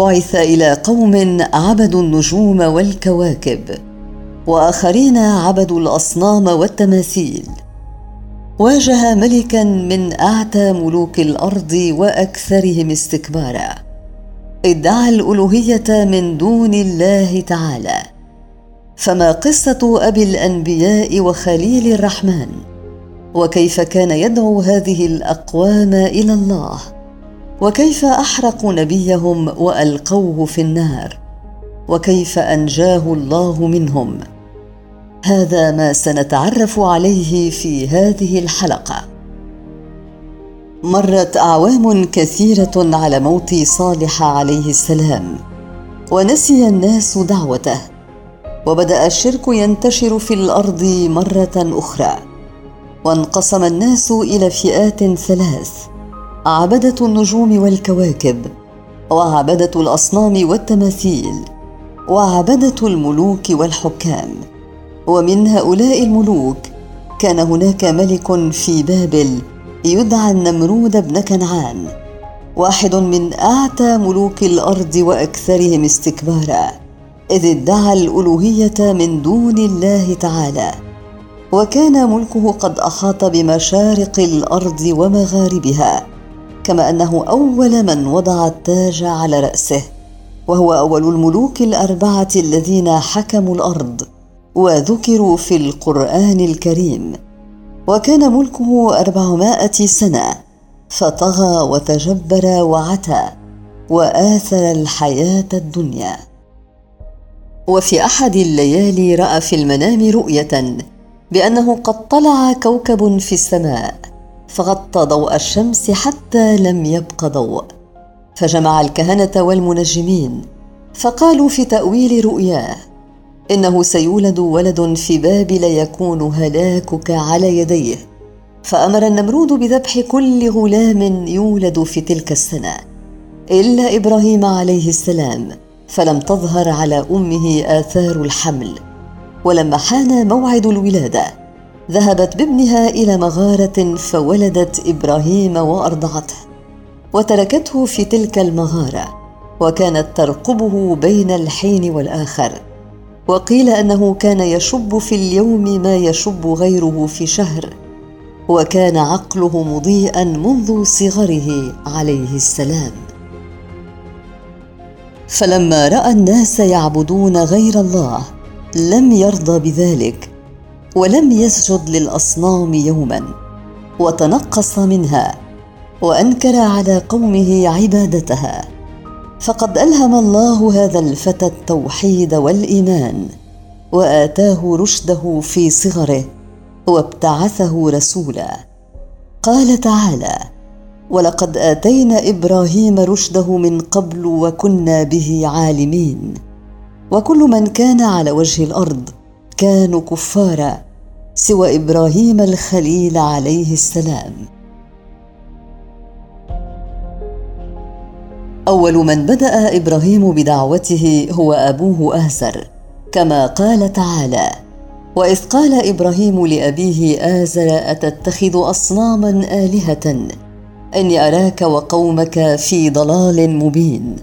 بعث إلى قوم عبدوا النجوم والكواكب وآخرين عبدوا الأصنام والتماثيل. واجه ملكا من أعتى ملوك الأرض وأكثرهم استكبارا. ادعى الألوهية من دون الله تعالى. فما قصة أبي الأنبياء وخليل الرحمن؟ وكيف كان يدعو هذه الأقوام إلى الله؟ وكيف أحرقوا نبيهم وألقوه في النار؟ وكيف أنجاه الله منهم؟ هذا ما سنتعرف عليه في هذه الحلقة. مرت أعوام كثيرة على موت صالح عليه السلام ونسي الناس دعوته وبدأ الشرك ينتشر في الأرض مرة أخرى وانقسم الناس إلى فئات ثلاث. عبدة النجوم والكواكب وعبدة الأصنام والتماثيل وعبدة الملوك والحكام. ومن هؤلاء الملوك كان هناك ملك في بابل يدعى النمرود بن كنعان واحد من أعتى ملوك الأرض وأكثرهم استكبارا إذ ادعى الألوهية من دون الله تعالى. وكان ملكه قد أحاط بمشارق الأرض ومغاربها. كما أنه أول من وضع التاج على رأسه وهو أول الملوك الأربعة الذين حكموا الأرض وذكروا في القرآن الكريم. وكان ملكه أربعمائة سنة فطغى وتجبر وعتى وآثر الحياة الدنيا. وفي أحد الليالي رأى في المنام رؤية بأنه قد طلع كوكب في السماء. فغطى ضوء الشمس حتى لم يبق ضوء. فجمع الكهنة والمنجمين فقالوا في تأويل رؤياه إنه سيولد ولد في بابل يكون هلاكك على يديه. فأمر النمرود بذبح كل غلام يولد في تلك السنة إلا إبراهيم عليه السلام فلم تظهر على أمه آثار الحمل. ولما حان موعد الولادة ذهبت بابنها إلى مغارة فولدت إبراهيم وأرضعته وتركته في تلك المغارة وكانت ترقبه بين الحين والآخر وقيل أنه كان يشب في اليوم ما يشب غيره في شهر وكان عقله مضيئا منذ صغره عليه السلام. فلما رأى الناس يعبدون غير الله لم يرضى بذلك ولم يسجد للأصنام يوما وتنقص منها وأنكر على قومه عبادتها. فقد ألهم الله هذا الفتى التوحيد والإيمان وآتاه رشده في صغره وابتعثه رسولا. قال تعالى ولقد آتينا إبراهيم رشده من قبل وكنا به عالمين. وكل من كان على وجه الأرض كانوا كفارا سوى إبراهيم الخليل عليه السلام. أول من بدأ إبراهيم بدعوته هو أبوه آزر كما قال تعالى وإذ قال إبراهيم لأبيه آزر أتتخذ أصناما آلهة؟ اني اراك وقومك في ضلال مبين.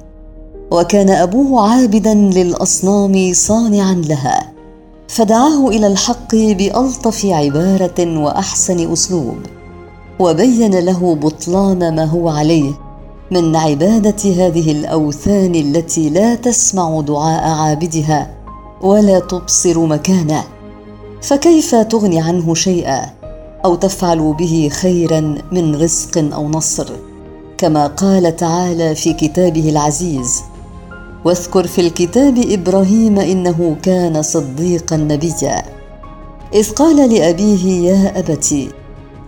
وكان أبوه عابدا للأصنام صانعا لها فدعاه إلى الحق بألطف عبارة وأحسن أسلوب وبين له بطلان ما هو عليه من عبادة هذه الأوثان التي لا تسمع دعاء عابدها ولا تبصر مكانه. فكيف تغني عنه شيئا أو تفعل به خيرا من رزق أو نصر؟ كما قال تعالى في كتابه العزيز واذكر في الكتاب إبراهيم إنه كان صديقا نبيا. إذ قال لأبيه يا ابت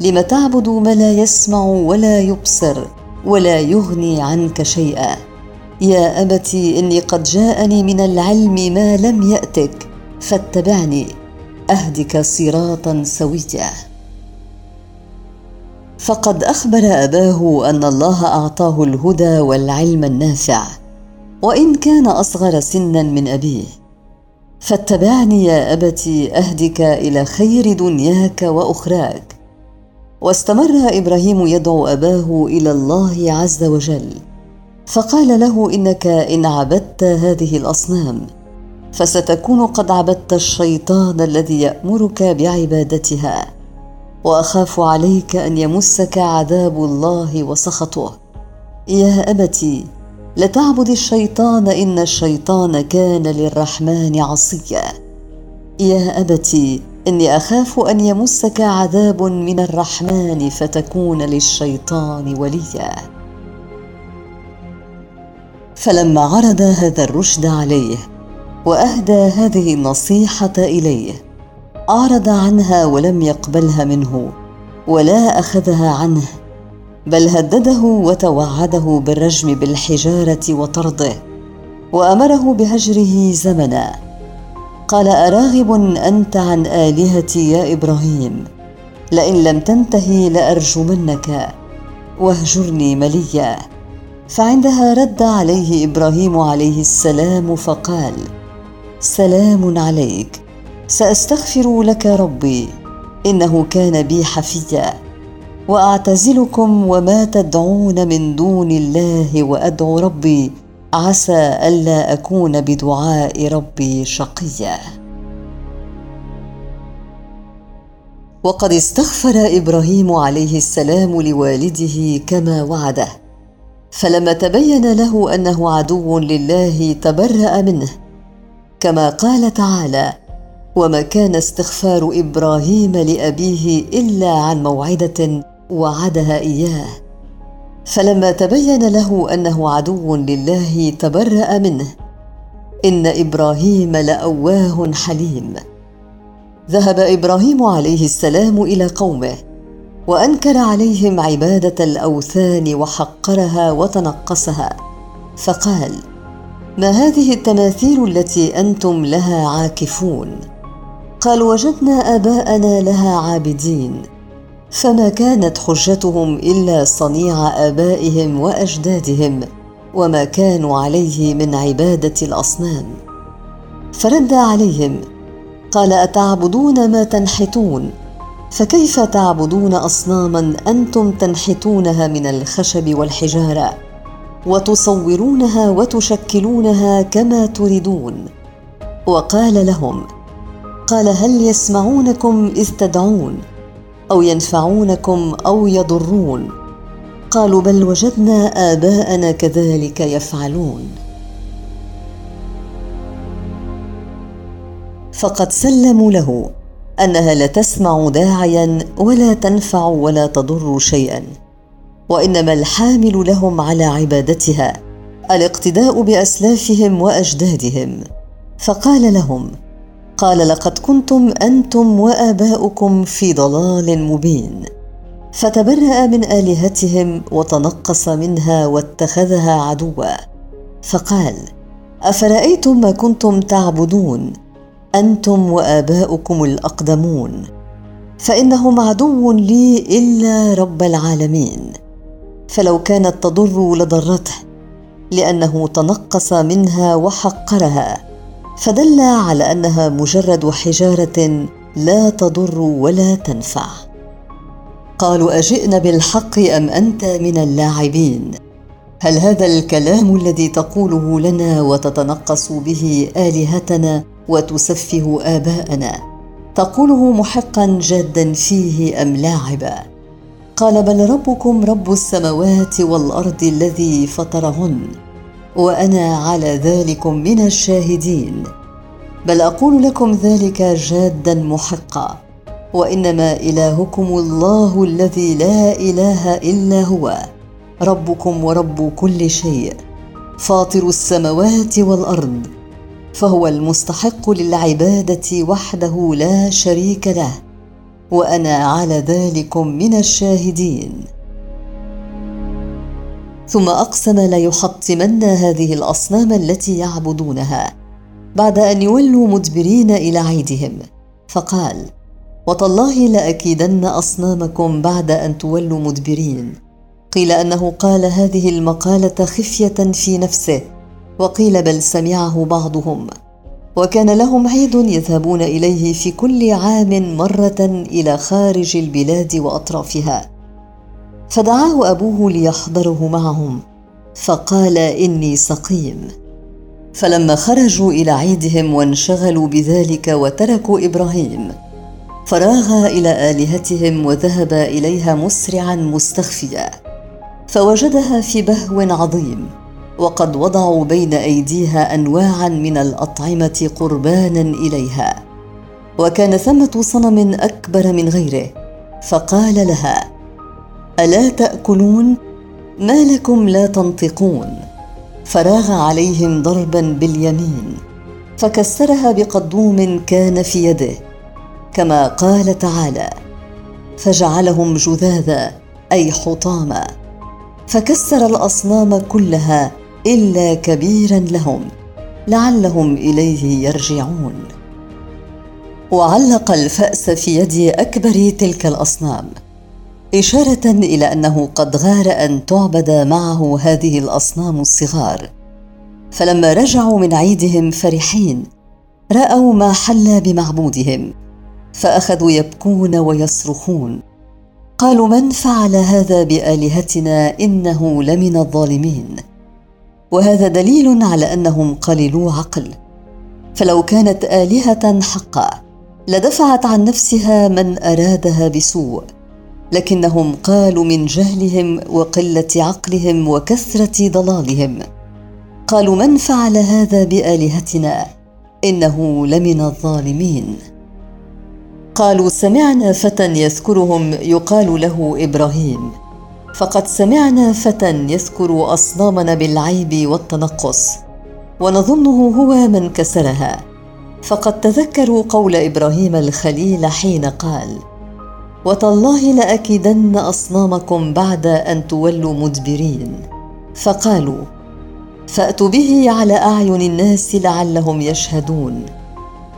لم تعبد ما لا يسمع ولا يبصر ولا يغني عنك شيئا؟ يا ابت إني قد جاءني من العلم ما لم يأتك فاتبعني أهدك صراطا سويا. فقد أخبر أباه أن الله أعطاه الهدى والعلم النافع. وإن كان أصغر سنا من أبيه. فاتبعني يا ابت أهدك إلى خير دنياك وأخراك. واستمر إبراهيم يدعو أباه إلى الله عز وجل. فقال له إنك إن عبدت هذه الأصنام فستكون قد عبدت الشيطان الذي يأمرك بعبادتها. وأخاف عليك أن يمسك عذاب الله وسخطه. يا ابت لتعبد الشيطان إن الشيطان كان للرحمن عصيا. يا ابت إني أخاف أن يمسك عذاب من الرحمن فتكون للشيطان وليا. فلما عرض هذا الرشد عليه وأهدى هذه النصيحة إليه أعرض عنها ولم يقبلها منه ولا أخذها عنه. بل هدده وتوعده بالرجم بالحجارة وطرده وأمره بهجره زمنا. قال أراغب أنت عن آلهتي يا إبراهيم لئن لم تنته لأرجمنك واهجرني مليا. فعندها رد عليه إبراهيم عليه السلام فقال سلام عليك سأستغفر لك ربي إنه كان بي حفيا. وأعتزلكم وما تدعون من دون الله وأدعو ربي. عسى ألا أكون بدعاء ربي شقيا. وقد استغفر إبراهيم عليه السلام لوالده كما وعده. فلما تبين له أنه عدو لله تبرأ منه. كما قال تعالى وما كان استغفار إبراهيم لأبيه إلا عن موعدة وعدها إياه. فلما تبين له أنه عدو لله تبرأ منه. إن إبراهيم لأواه حليم. ذهب إبراهيم عليه السلام إلى قومه وأنكر عليهم عبادة الأوثان وحقرها وتنقصها. فقال ما هذه التماثيل التي أنتم لها عاكفون؟ قالوا وجدنا آباءنا لها عابدين. فما كانت حجتهم إلا صنيع آبائهم وأجدادهم وما كانوا عليه من عبادة الأصنام. فرد عليهم قال أتعبدون ما تنحتون؟ فكيف تعبدون أصناما أنتم تنحتونها من الخشب والحجارة وتصورونها وتشكلونها كما تريدون؟ وقال لهم قال هل يسمعونكم إذ تدعون؟ أو ينفعونكم أو يضرون. قالوا بل وجدنا آباءنا كذلك يفعلون. فقد سلموا له أنها لا تسمع داعيا ولا تنفع ولا تضر شيئا وإنما الحامل لهم على عبادتها الاقتداء بأسلافهم وأجدادهم. فقال لهم قال لقد كنتم أنتم وآباؤكم في ضلال مبين. فتبرأ من آلهتهم وتنقص منها واتخذها عدوا. فقال أفرأيتم ما كنتم تعبدون؟ أنتم وآباؤكم الأقدمون. فانهم عدو لي إلا رب العالمين. فلو كانت تضر لضرته لأنه تنقص منها وحقرها. فدل على أنها مجرد حجارة لا تضر ولا تنفع. قالوا أجئنا بالحق أم أنت من اللاعبين؟ هل هذا الكلام الذي تقوله لنا وتتنقص به آلهتنا وتسفه آباءنا تقوله محقا جادا فيه أم لاعبا؟ قال بل ربكم رب السماوات والأرض الذي فطرهن. وأنا على ذلكم من الشاهدين. بل أقول لكم ذلك جادا محقا. وإنما إلهكم الله الذي لا إله إلا هو. ربكم ورب كل شيء. فاطر السماوات والأرض. فهو المستحق للعبادة وحده لا شريك له. وأنا على ذلكم من الشاهدين. ثم أقسم ليحطمن هذه الأصنام التي يعبدونها بعد أن يولوا مدبرين إلى عيدهم. فقال وتالله لأكيدن أصنامكم بعد أن تولوا مدبرين. قيل أنه قال هذه المقالة خفية في نفسه وقيل بل سمعه بعضهم. وكان لهم عيد يذهبون إليه في كل عام مرة إلى خارج البلاد وأطرافها. فدعاه أبوه ليحضره معهم فقال إني سقيم. فلما خرجوا إلى عيدهم وانشغلوا بذلك وتركوا إبراهيم فراغ إلى آلهتهم وذهب إليها مسرعا مستخفيا. فوجدها في بهو عظيم وقد وضعوا بين أيديها انواعا من الأطعمة قربانا إليها. وكان ثمة صنم أكبر من غيره فقال لها ألا تأكلون؟ ما لكم لا تنطقون. فراغ عليهم ضربا باليمين فكسرها بقدوم كان في يده كما قال تعالى. فجعلهم جذاذا أي حطاما. فكسر الأصنام كلها إلا كبيرا لهم لعلهم إليه يرجعون. وعلق الفأس في يد أكبر تلك الأصنام. إشارة إلى أنه قد غار أن تعبد معه هذه الأصنام الصغار. فلما رجعوا من عيدهم فرحين رأوا ما حل بمعبودهم فأخذوا يبكون ويصرخون. قالوا من فعل هذا بآلهتنا إنه لمن الظالمين؟ وهذا دليل على أنهم قليلو عقل. فلو كانت آلهة حقا لدفعت عن نفسها من أرادها بسوء. لكنهم قالوا من جهلهم وقلة عقلهم وكثرة ضلالهم. قالوا من فعل هذا بآلهتنا؟ إنه لمن الظالمين. قالوا سمعنا فتى يذكرهم يقال له إبراهيم. فقد سمعنا فتى يذكر أصنامنا بالعيب والتنقص ونظنه هو من كسرها. فقد تذكروا قول إبراهيم الخليل حين قال وتالله لأكيدن أصنامكم بعد أن تولوا مدبرين. فقالوا فأتوا به على أعين الناس لعلهم يشهدون.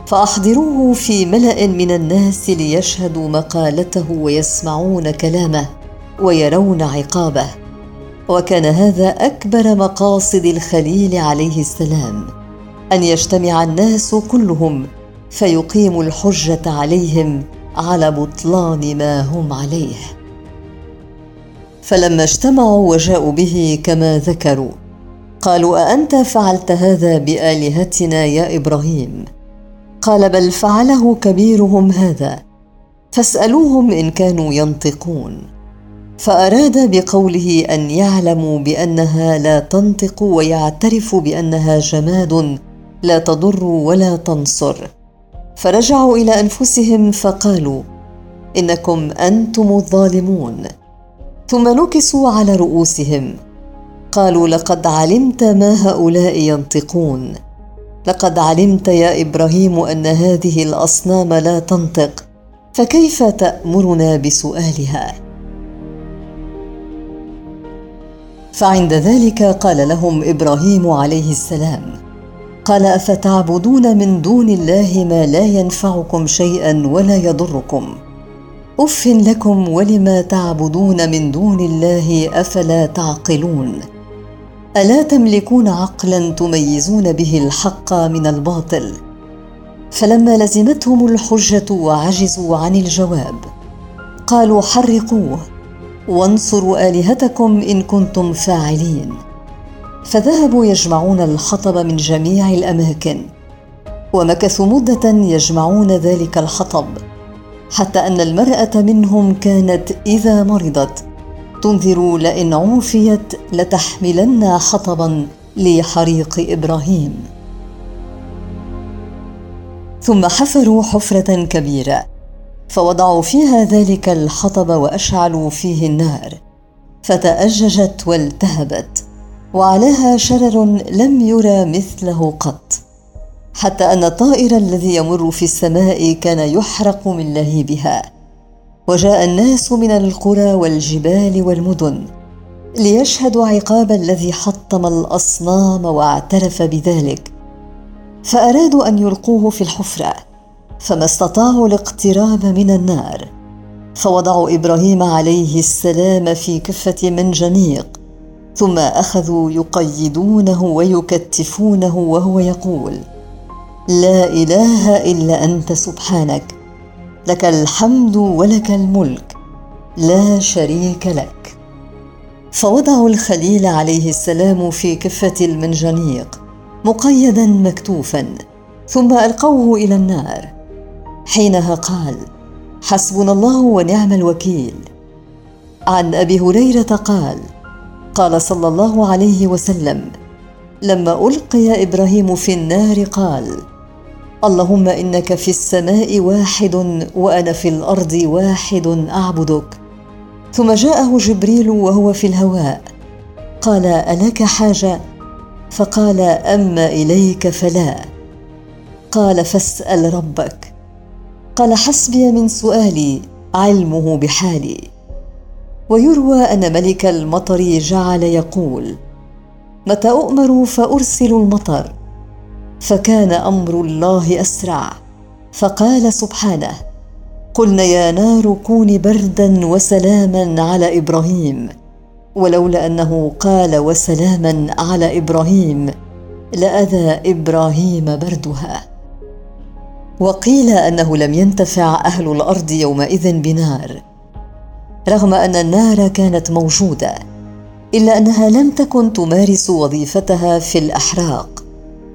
فأحضروه في ملأ من الناس ليشهدوا مقالته ويسمعون كلامه ويرون عقابه. وكان هذا أكبر مقاصد الخليل عليه السلام أن يجتمع الناس كلهم فيقيموا الحجة عليهم على بطلان ما هم عليه. فلما اجتمعوا وجاءوا به كما ذكروا قالوا أأنت فعلت هذا بآلهتنا يا إبراهيم؟ قال بل فعله كبيرهم هذا فاسألوهم إن كانوا ينطقون. فأراد بقوله أن يعلموا بأنها لا تنطق ويعترفوا بأنها جماد لا تضر ولا تنصر. فرجعوا إلى أنفسهم فقالوا إنكم أنتم الظالمون. ثم نكسوا على رؤوسهم. قالوا لقد علمت ما هؤلاء ينطقون. لقد علمت يا إبراهيم أن هذه الأصنام لا تنطق فكيف تأمرنا بسؤالها؟ فعند ذلك قال لهم إبراهيم عليه السلام قال أفتعبدون من دون الله ما لا ينفعكم شيئا ولا يضركم. أف لكم ولما تعبدون من دون الله أفلا تعقلون؟ ألا تملكون عقلا تميزون به الحق من الباطل؟ فلما لزمتهم الحجة وعجزوا عن الجواب قالوا حرقوه وانصروا آلهتكم إن كنتم فاعلين. فذهبوا يجمعون الحطب من جميع الأماكن ومكثوا مدة يجمعون ذلك الحطب حتى أن المرأة منهم كانت إذا مرضت. تنذر لئن عوفيت لتحملن حطبا لحريق إبراهيم. ثم حفروا حفرة كبيرة فوضعوا فيها ذلك الحطب وأشعلوا فيه النار فتأججت والتهبت. وعلاها شرر لم يرى مثله قط. حتى أن الطائر الذي يمر في السماء كان يحرق من لهيبها. وجاء الناس من القرى والجبال والمدن ليشهدوا عقاب الذي حطم الأصنام واعترف بذلك. فأرادوا أن يلقوه في الحفرة فما استطاعوا الاقتراب من النار. فوضعوا إبراهيم عليه السلام في كفة منجنيق ثم أخذوا يقيدونه ويكتفونه وهو يقول لا إله إلا أنت سبحانك لك الحمد ولك الملك لا شريك لك. فوضعوا الخليل عليه السلام في كفة المنجنيق مقيدا مكتوفا ثم ألقوه إلى النار. حينها قال حسبنا الله ونعم الوكيل. عن أبي هريرة قال قال صلى الله عليه وسلم لما ألقي إبراهيم في النار قال اللهم إنك في السماء واحد وأنا في الأرض واحد أعبدك. ثم جاءه جبريل وهو في الهواء قال الك حاجة؟ فقال أما إليك فلا. قال فاسأل ربك. قال حسبي من سؤالي علمه بحالي. ويروى أن ملك المطر جعل يقول متى اؤمر فارسل المطر. فكان أمر الله أسرع فقال سبحانه قلنا يا نار كوني بردا وسلاما على إبراهيم ولولا أنه قال وسلاما على إبراهيم لأذى إبراهيم بردها. وقيل أنه لم ينتفع أهل الأرض يومئذ بنار. رغم أن النار كانت موجودة إلا أنها لم تكن تمارس وظيفتها في الأحراق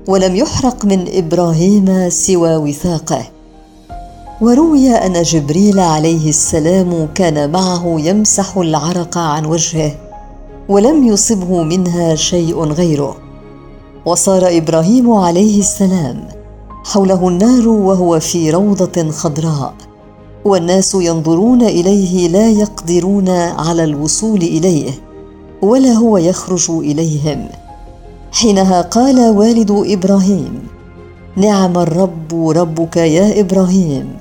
ولم يحرق من إبراهيم سوى وثاقه. وروي أن جبريل عليه السلام كان معه يمسح العرق عن وجهه ولم يصبه منها شيء غيره. وصار إبراهيم عليه السلام حوله النار وهو في روضة خضراء. والناس ينظرون إليه لا يقدرون على الوصول إليه ولا هو يخرج إليهم. حينها قال والد إبراهيم نعم الرب ربك يا إبراهيم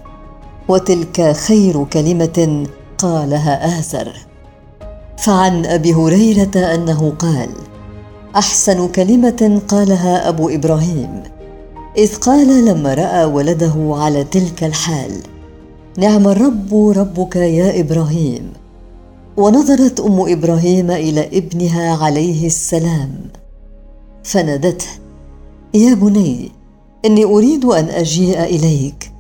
وتلك خير كلمة قالها آزر. فعن أبي هريرة أنه قال أحسن كلمة قالها أبو إبراهيم إذ قال لما رأى ولده على تلك الحال نعم الرب ربك يا إبراهيم. ونظرت أم إبراهيم إلى ابنها عليه السلام. فنادته يا بني إني أريد أن أجيء إليك.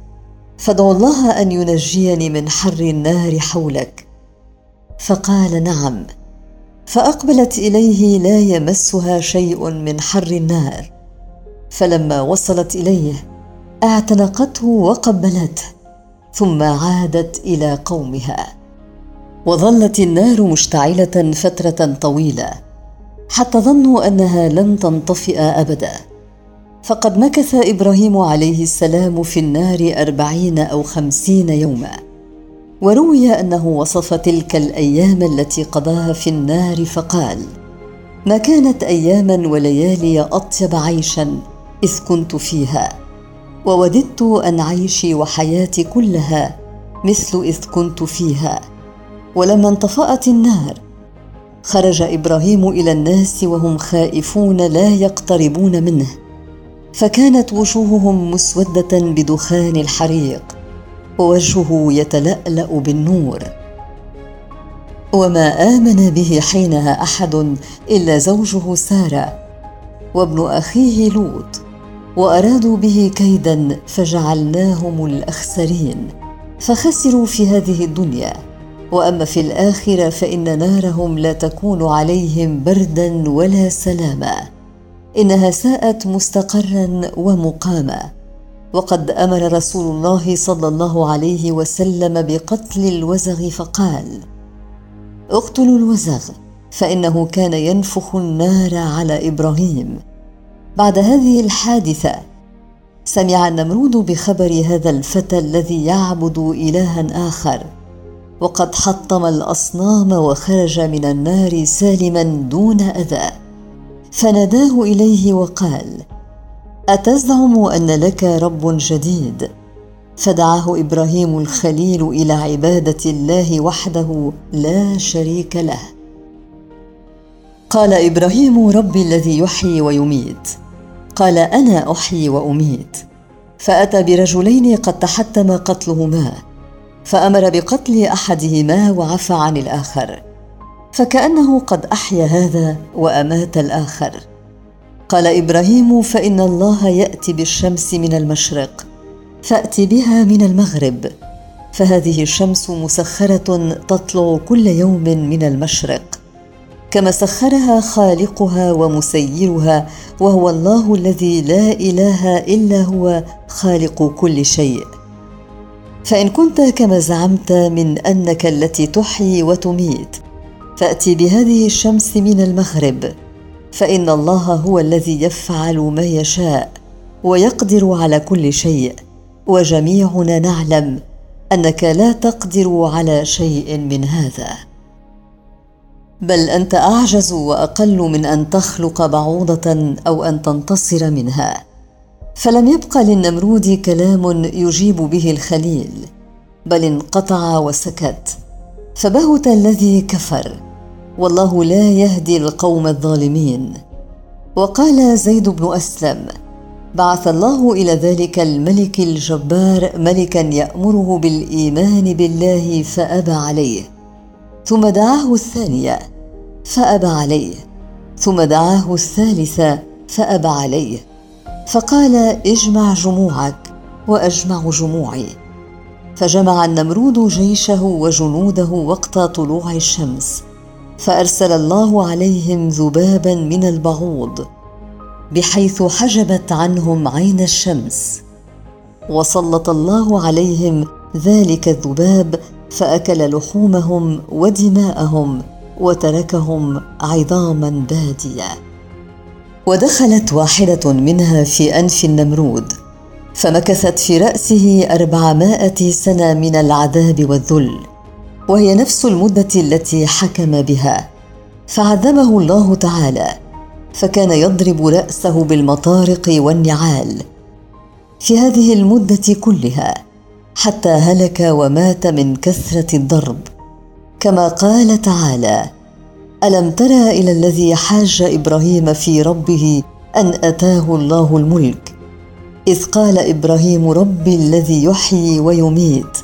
فادع الله أن ينجيني من حر النار حولك. فقال نعم. فأقبلت إليه لا يمسها شيء من حر النار. فلما وصلت إليه اعتنقته وقبلته. ثم عادت إلى قومها. وظلت النار مشتعلة فترة طويلة حتى ظنوا أنها لن تنطفئ أبدا. فقد مكث إبراهيم عليه السلام في النار أربعين أو خمسين يوما. وروي أنه وصف تلك الأيام التي قضاها في النار فقال ما كانت أياما وليالي أطيب عيشا إذ كنت فيها. ووددت أن عيشي وحياتي كلها مثل إذ كنت فيها ولما انطفأت النار خرج إبراهيم إلى الناس وهم خائفون لا يقتربون منه فكانت وجوههم مسودة بدخان الحريق ووجهه يتلألأ بالنور. وما آمن به حينها أحد إلا زوجه سارة وابن أخيه لوط. وأرادوا به كيدا فجعلناهم الأخسرين. فخسروا في هذه الدنيا. وأما في الآخرة فإن نارهم لا تكون عليهم بردا ولا سلاما. إنها ساءت مستقرا ومقاما. وقد أمر رسول الله صلى الله عليه وسلم بقتل الوزغ فقال اقتلوا الوزغ فإنه كان ينفخ النار على إبراهيم. بعد هذه الحادثة سمع النمرود بخبر هذا الفتى الذي يعبد إلها آخر. وقد حطم الأصنام وخرج من النار سالما دون أذى. فناداه إليه وقال أتزعم أن لك رب جديد؟ فدعاه إبراهيم الخليل إلى عبادة الله وحده لا شريك له. قال إبراهيم ربي الذي يحيي ويميت. قال أنا أحيي وأميت. فأتى برجلين قد تحتم قتلهما فأمر بقتل أحدهما وعفى عن الآخر. فكأنه قد أحيا هذا وأمات الآخر. قال إبراهيم فإن الله يأتي بالشمس من المشرق فات بها من المغرب. فهذه الشمس مسخرة تطلع كل يوم من المشرق. كما سخرها خالقها ومسيرها وهو الله الذي لا إله إلا هو خالق كل شيء. فإن كنت كما زعمت من أنك التي تحيي وتميت فأتي بهذه الشمس من المغرب. فإن الله هو الذي يفعل ما يشاء ويقدر على كل شيء. وجميعنا نعلم أنك لا تقدر على شيء من هذا. بل أنت أعجز وأقل من أن تخلق بعوضة أو أن تنتصر منها. فلم يبق للنمرود كلام يجيب به الخليل بل انقطع وسكت. فبهت الذي كفر والله لا يهدي القوم الظالمين. وقال زيد بن أسلم بعث الله إلى ذلك الملك الجبار ملكا يأمره بالإيمان بالله فأبى عليه. ثم دعاه الثانية فأبى عليه. ثم دعاه الثالثه فأبى عليه. فقال اجمع جموعك وأجمع جموعي. فجمع النمرود جيشه وجنوده وقت طلوع الشمس فأرسل الله عليهم ذبابا من البعوض بحيث حجبت عنهم عين الشمس. وسلط الله عليهم ذلك الذباب فأكل لحومهم ودماءهم وتركهم عظاما باديه ودخلت واحدة منها في أنف النمرود فمكثت في رأسه أربعمائة سنة من العذاب والذل وهي نفس المدة التي حكم بها. فعذبه الله تعالى فكان يضرب رأسه بالمطارق والنعال. في هذه المدة كلها حتى هلك ومات من كثرة الضرب. كما قال تعالى ألم تر إلى الذي حاج إبراهيم في ربه أن أتاه الله الملك؟ إذ قال إبراهيم ربي الذي يحيي ويميت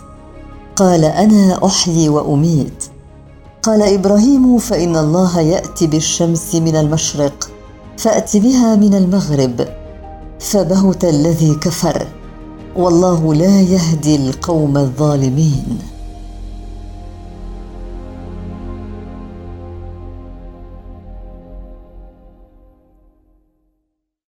قال أنا أحيي وأميت قال إبراهيم فإن الله يأتي بالشمس من المشرق فأت بها من المغرب فبهت الذي كفر والله لا يهدي القوم الظالمين.